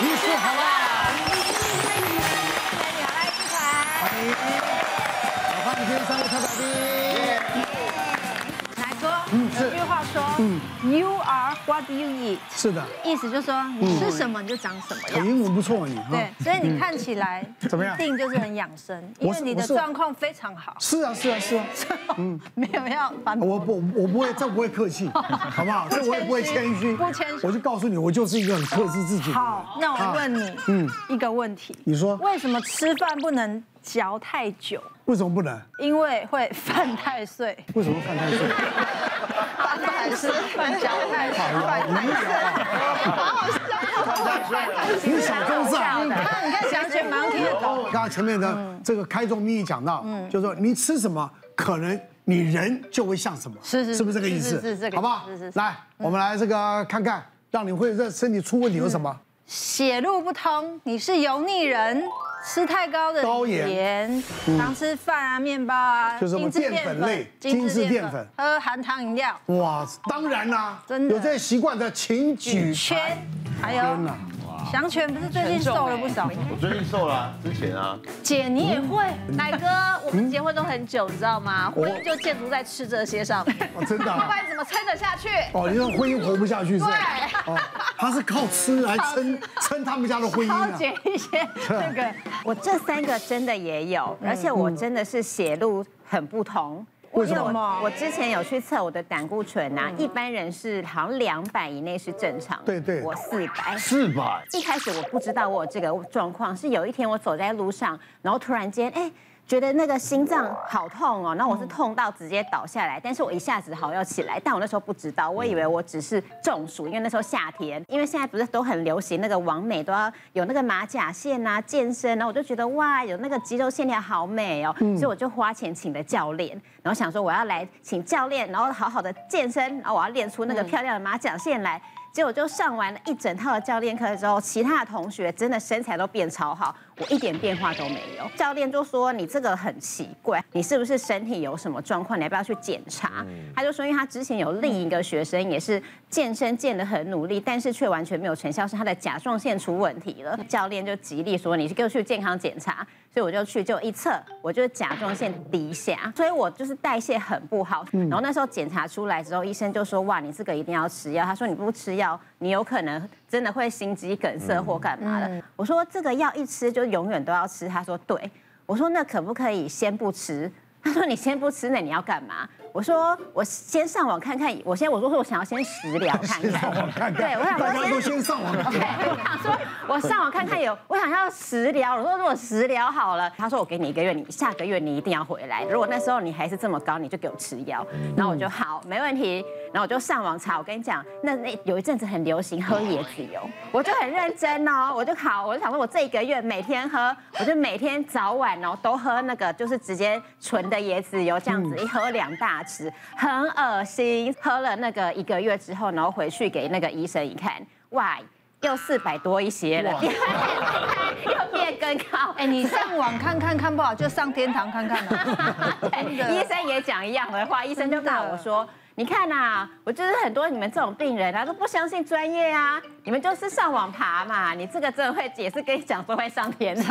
医师好了。你好，来一团。欢迎。好，欢迎天三位特派兵。来哥，有句话说，嗯，You what do you eat。是的。意思就是说，你吃什么你就长什么样。英文不错，你。对，所以你看起来怎么样？一定就是很养生，因为你的状况非常好。是啊，是啊，是啊。嗯，没有要反。我不，我不会，这不会客气，好不好？这我也不会谦虚。不谦虚。我就告诉你，我就是一个很克制自己。好，那我问你，嗯，一个问题。你说。为什么吃饭不能嚼太久？为什么不能？因为会犯太岁。为什么犯太岁？犯太岁，犯嚼太岁。好好笑。你小公司啊？你看，你看，小姐马上听得懂。刚刚前面的这个开宗明义讲到，就是说你吃什么，可能你人就会像什么。是是，是不是这个意思？是是这个，好不好？来，我们来这个看看，让你会这身体出问题有什么？血路不通，你是油腻人。吃太高的高盐，常吃饭啊、面包啊，就是淀粉类、精致淀粉，喝含糖饮料。哇，当然啦，真的。有这些习惯的，请举圈。还有，祥全不是最近瘦了不少？我最近瘦了，之前啊。姐，你也会？奶哥，我们结婚都很久，你知道吗？婚姻就建筑在吃这些上面。真的？不然怎么撑得下去？哦，你说婚姻活不下去是吧？对。他是靠吃来撑撑他们家的婚姻啊。了解一些这个，我这三个真的也有，而且我真的是写路很不同。为什么？我之前有去测我的胆固醇啊，一般人是好像两百以内是正常。对对。我四百。四百。一开始我不知道我有这个状况，是有一天我走在路上，然后突然间，哎。觉得那个心脏好痛哦，然后我是痛到直接倒下来，但是我一下子好要起来，但我那时候不知道，我以为我只是中暑，因为那时候夏天，因为现在不是都很流行那个完美都要有那个马甲线啊，健身，然后我就觉得哇，有那个肌肉线条好美哦，所以我就花钱请的教练，然后想说我要来请教练，然后好好的健身，然后我要练出那个漂亮的马甲线来。结果就上完了一整套的教练课之后，其他的同学真的身材都变超好，我一点变化都没有。教练就说：“你这个很奇怪，你是不是身体有什么状况？你要不要去检查？”他就说：“因为他之前有另一个学生也是健身健得很努力，但是却完全没有成效，是他的甲状腺出问题了。”教练就极力说：“你去给我去健康检查。”所以我就去，就一测，我就是甲状腺低下，所以我就是代谢很不好。然后那时候检查出来之后，医生就说：“哇，你这个一定要吃药。”他说：“你不吃药，你有可能真的会心肌梗塞或干嘛的。”我说：“这个药一吃就永远都要吃。”他说：“对。”我说：“那可不可以先不吃？”他说：“你先不吃，那你要干嘛？”我说：“我先上网看看。我先我说我想要先食疗看看。上网看看。对，我想大家都先上网看 看。我想说，我上网看看有，我想要食疗。我说如果食疗好了，他说我给你一个月，你下个月你一定要回来。如果那时候你还是这么高，你就给我吃药。然后我就好，没问题。然后我就上网查。我跟你讲，那那有一阵子很流行喝椰子油，我就很认真哦，我就好，我就想说我这一个月每天喝，我就每天早晚哦都喝那个就是直接纯的椰子油，这样子一喝两大匙，很。很恶心，喝了那个一个月之后，然后回去给那个医生一看，哇，又四百多一些了，又变更高。哎，你上网看看看不好，就上天堂看看了。对，医生也讲一样的话，医生就骂我说。你看呐、啊，我就是很多你们这种病人啊，都不相信专业啊，你们就是上网爬嘛，你这个真的会也是跟你讲说会上天的，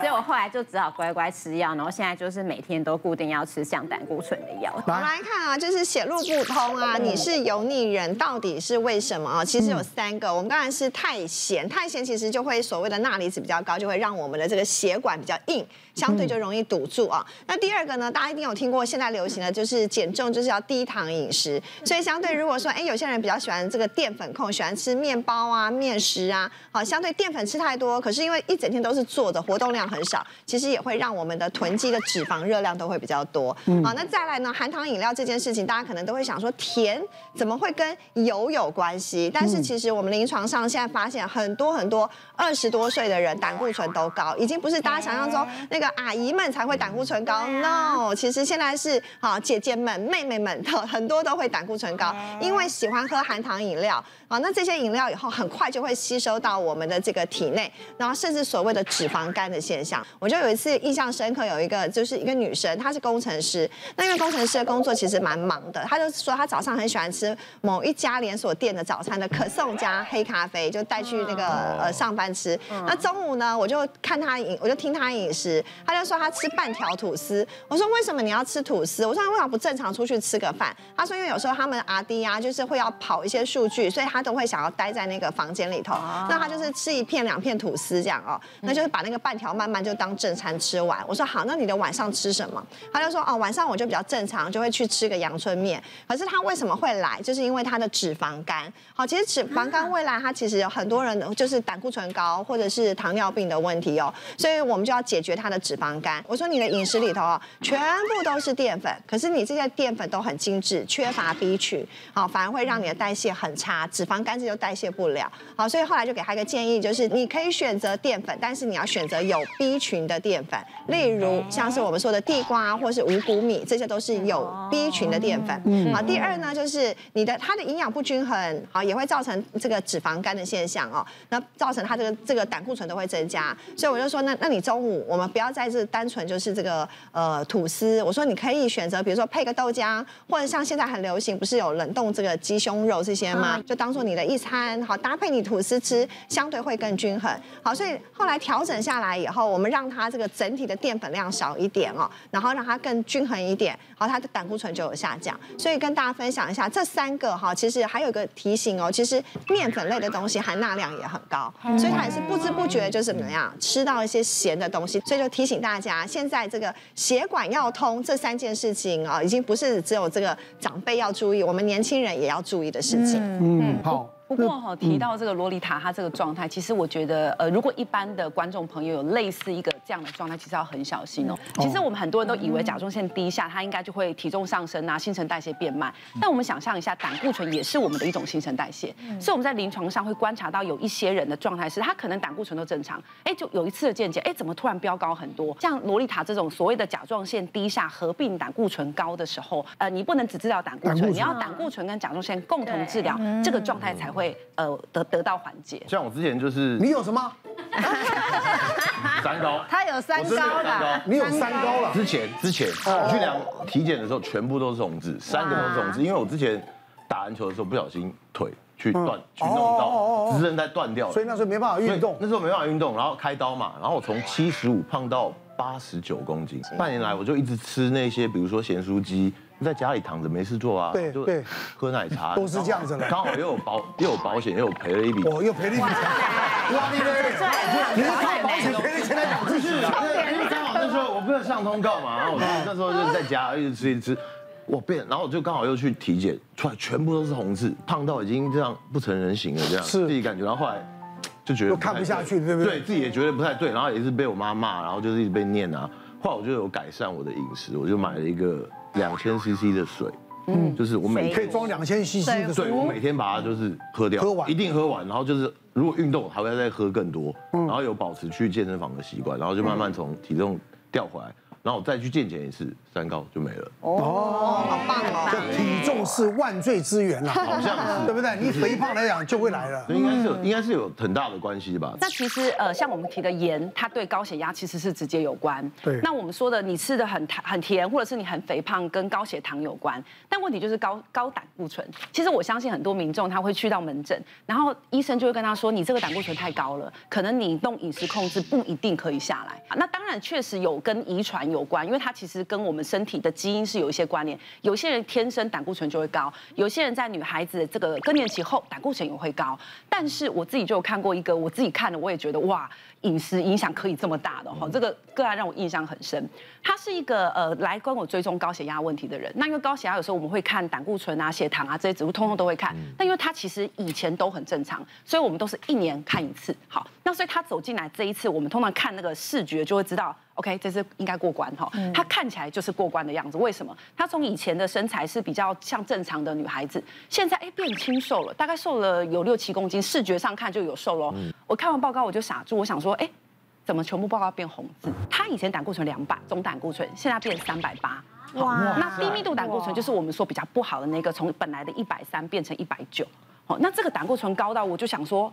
所以我后来就只好乖乖吃药，然后现在就是每天都固定要吃降胆固醇的药。我们来看啊，就是血路不通啊，你是油腻人，到底是为什么啊？其实有三个，我们刚才是太咸，太咸其实就会所谓的钠离子比较高，就会让我们的这个血管比较硬，相对就容易堵住啊。那第二个呢，大家一定有听过，现在流行的就是减重就是要低糖饮食，所以相对如果说，哎，有些人比较喜欢这个淀粉控，喜欢吃面包啊、面食啊，好，相对淀粉吃太多，可是因为一整天都是坐着，活动量很少，其实也会让我们的囤积的脂肪热量都会比较多。好，那再来呢，含糖饮料这件事情，大家可能都会想说，甜怎么会跟油有关系？但是其实我们临床上现在发现，很多很多二十多岁的人胆固醇都高，已经不是大家想象中那个阿姨们才会胆固醇高，no，其实现在是好姐姐们、妹妹们 很多都会。胆固醇高，因为喜欢喝含糖饮料啊，那这些饮料后，很快就会吸收到我们的这个体内，然后甚至所谓的脂肪肝的现象。我就有一次印象深刻，有一个就是一个女生，她是工程师，那因为工程师的工作其实蛮忙的，她就说她早上很喜欢吃某一家连锁店的早餐的可颂加黑咖啡，就带去那个呃上班吃。那中午呢，我就看她饮，我就听她饮食，她就说她吃半条吐司。我说为什么你要吃吐司？我说为什么不正常出去吃个饭？她说因为有时候他们 RD 啊，就是会要跑一些数据，所以她都会想要待在那个房间里头。那他就是吃一片两片吐司这样哦，那就是把那个半条慢慢就当正餐吃完。我说好，那你的晚上吃什么？他就说哦，晚上我就比较正常，就会去吃个阳春面。可是他为什么会来？就是因为他的脂肪肝。好，其实脂肪肝未来它其实有很多人就是胆固醇高或者是糖尿病的问题哦，所以我们就要解决他的脂肪肝。我说你的饮食里头哦，全部都是淀粉，可是你这些淀粉都很精致，缺乏 B 群，好，反而会让你的代谢很差，脂肪肝这就代谢不了。好，所以后来就给他一个建议，就是你可以选择淀粉，但是你要选择有 B 群的淀粉，例如像是我们说的地瓜或是五谷米，这些都是有 B 群的淀粉。嗯，好，第二呢，就是你的它的营养不均衡，好，也会造成这个脂肪肝的现象哦，那造成它这个这个胆固醇都会增加。所以我就说，那那你中午我们不要再是单纯就是这个呃吐司，我说你可以选择，比如说配个豆浆，或者像现在很流行，不是有冷冻这个鸡胸肉这些吗？就当做你的一餐，好搭配你吐司吃，相对会更均衡。好，所以后来调整下来以后，我们让它这个整体的淀粉量少一点哦，然后让它更均衡一点，好，它的胆固醇就有下降。所以跟大家分享一下这三个哈，其实还有一个提醒哦，其实面粉类的东西含钠量也很高，所以它也是不知不觉就是怎么样吃到一些咸的东西，所以就提醒大家，现在这个血管要通这三件事情啊，已经不是只有这个长辈要注意，我们年轻人也要注意的事情。嗯，好。不过哈，提到这个萝莉塔，她这个状态，其实我觉得，呃，如果一般的观众朋友有类似一个这样的状态，其实要很小心哦。其实我们很多人都以为甲状腺低下，它应该就会体重上升啊，新陈代谢变慢。但我们想象一下，胆固醇也是我们的一种新陈代谢，所以我们在临床上会观察到有一些人的状态是，他可能胆固醇都正常，哎，就有一次的见解，哎，怎么突然飙高很多？像萝莉塔这种所谓的甲状腺低下合并胆固醇高的时候，呃，你不能只治疗胆固醇，你要胆固醇跟甲状腺共同治疗，这个状态才会呃。得得到缓解，像我之前就是你有什么 三高？他有三高的，你有三高了。之前之前我去量体检的时候，全部都是红字，三个都是红字。因为我之前打篮球的时候不小心腿去断去弄到，支韧带断掉了，所以那时候没办法运动。那时候没办法运动，然后开刀嘛，然后我从七十五胖到八十九公斤，半年来我就一直吃那些，比如说咸酥鸡。在家里躺着没事做啊，对对，喝奶茶都是这样子的。刚好又有保又有保险又有赔了一笔，哦，又赔了一笔钱。哇，你你是靠保险赔了钱来养自己的？因为刚好那时候我不是上通告嘛，然后我那时候就是在家一直吃一直吃，我变，然后我就刚好又去体检，出来全部都是红字，胖到已经这样不成人形了这样，是自己感觉，然后后来就觉得又看不下去，对不对？对自己也觉得不太对，然后也是被我妈骂，然后就是一直被念啊。后来我就有改善我的饮食，我就买了一个两千 CC 的水。嗯，就是我每可以装两千 CC 的水，对，我每天把它就是喝掉，喝完一定喝完，然后就是如果运动还会再喝更多，然后有保持去健身房的习惯，然后就慢慢从体重掉回来。然后我再去健检一次，三高就没了。哦，好棒哦！这体重是万罪之源了，好像是，对不对？你肥胖来讲就会来了，应该是有，应该是有很大的关系吧。那其实呃，像我们提的盐，它对高血压其实是直接有关。对。那我们说的你吃的很很甜，或者是你很肥胖，跟高血糖有关。但问题就是高高胆固醇。其实我相信很多民众他会去到门诊，然后医生就会跟他说，你这个胆固醇太高了，可能你动饮食控制不一定可以下来。那当然确实有跟遗传有。有关，因为它其实跟我们身体的基因是有一些关联。有些人天生胆固醇就会高，有些人在女孩子这个更年期后胆固醇也会高。但是我自己就有看过一个，我自己看了我也觉得哇，饮食影响可以这么大的哈，这个个案让我印象很深。他是一个呃来跟我追踪高血压问题的人。那因为高血压有时候我们会看胆固醇啊、血糖啊这些指数，通通都会看。但因为他其实以前都很正常，所以我们都是一年看一次。好，那所以他走进来这一次，我们通常看那个视觉就会知道。OK，这是应该过关哈。她看起来就是过关的样子，为什么？她从以前的身材是比较像正常的女孩子，现在哎变轻瘦了，大概瘦了有六七公斤，视觉上看就有瘦喽。我看完报告我就傻住，我想说，哎，怎么全部报告变红字？她以前胆固醇两百，总胆固醇现在变三百八。哇！那低密度胆固醇就是我们说比较不好的那个，从本来的一百三变成一百九。好，那这个胆固醇高到我就想说。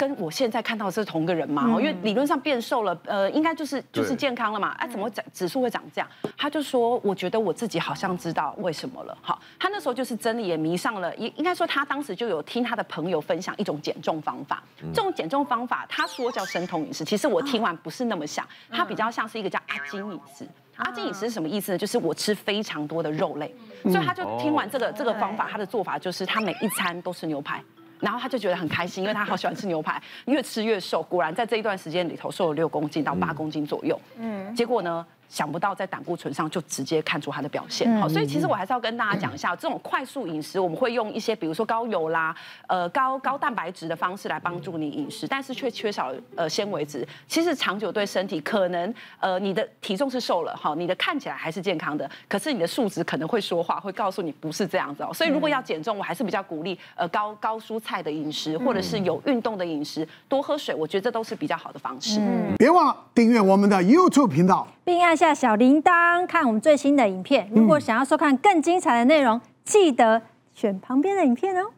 跟我现在看到的是同个人嘛？因为理论上变瘦了，呃，应该就是就是健康了嘛？哎，怎么会长指数会长这样？他就说，我觉得我自己好像知道为什么了。好，他那时候就是真的也迷上了，应应该说他当时就有听他的朋友分享一种减重方法。这种减重方法，他说叫生酮饮食，其实我听完不是那么像，他比较像是一个叫阿金饮食。阿金饮食是什么意思呢？就是我吃非常多的肉类，所以他就听完这个这个方法，他的做法就是他每一餐都吃牛排。然后他就觉得很开心，因为他好喜欢吃牛排，越吃越瘦。果然在这一段时间里头，瘦了六公斤到八公斤左右。嗯，结果呢？想不到在胆固醇上就直接看出它的表现，好，所以其实我还是要跟大家讲一下，这种快速饮食我们会用一些比如说高油啦，呃高高蛋白质的方式来帮助你饮食，但是却缺少呃纤维质，其实长久对身体可能呃你的体重是瘦了哈，你的看起来还是健康的，可是你的数值可能会说话，会告诉你不是这样子哦，所以如果要减重，我还是比较鼓励呃高高蔬菜的饮食，或者是有运动的饮食，多喝水，我觉得这都是比较好的方式。嗯，别忘了订阅我们的 YouTube 频道。并按下小铃铛，看我们最新的影片。如果想要收看更精彩的内容，记得选旁边的影片哦。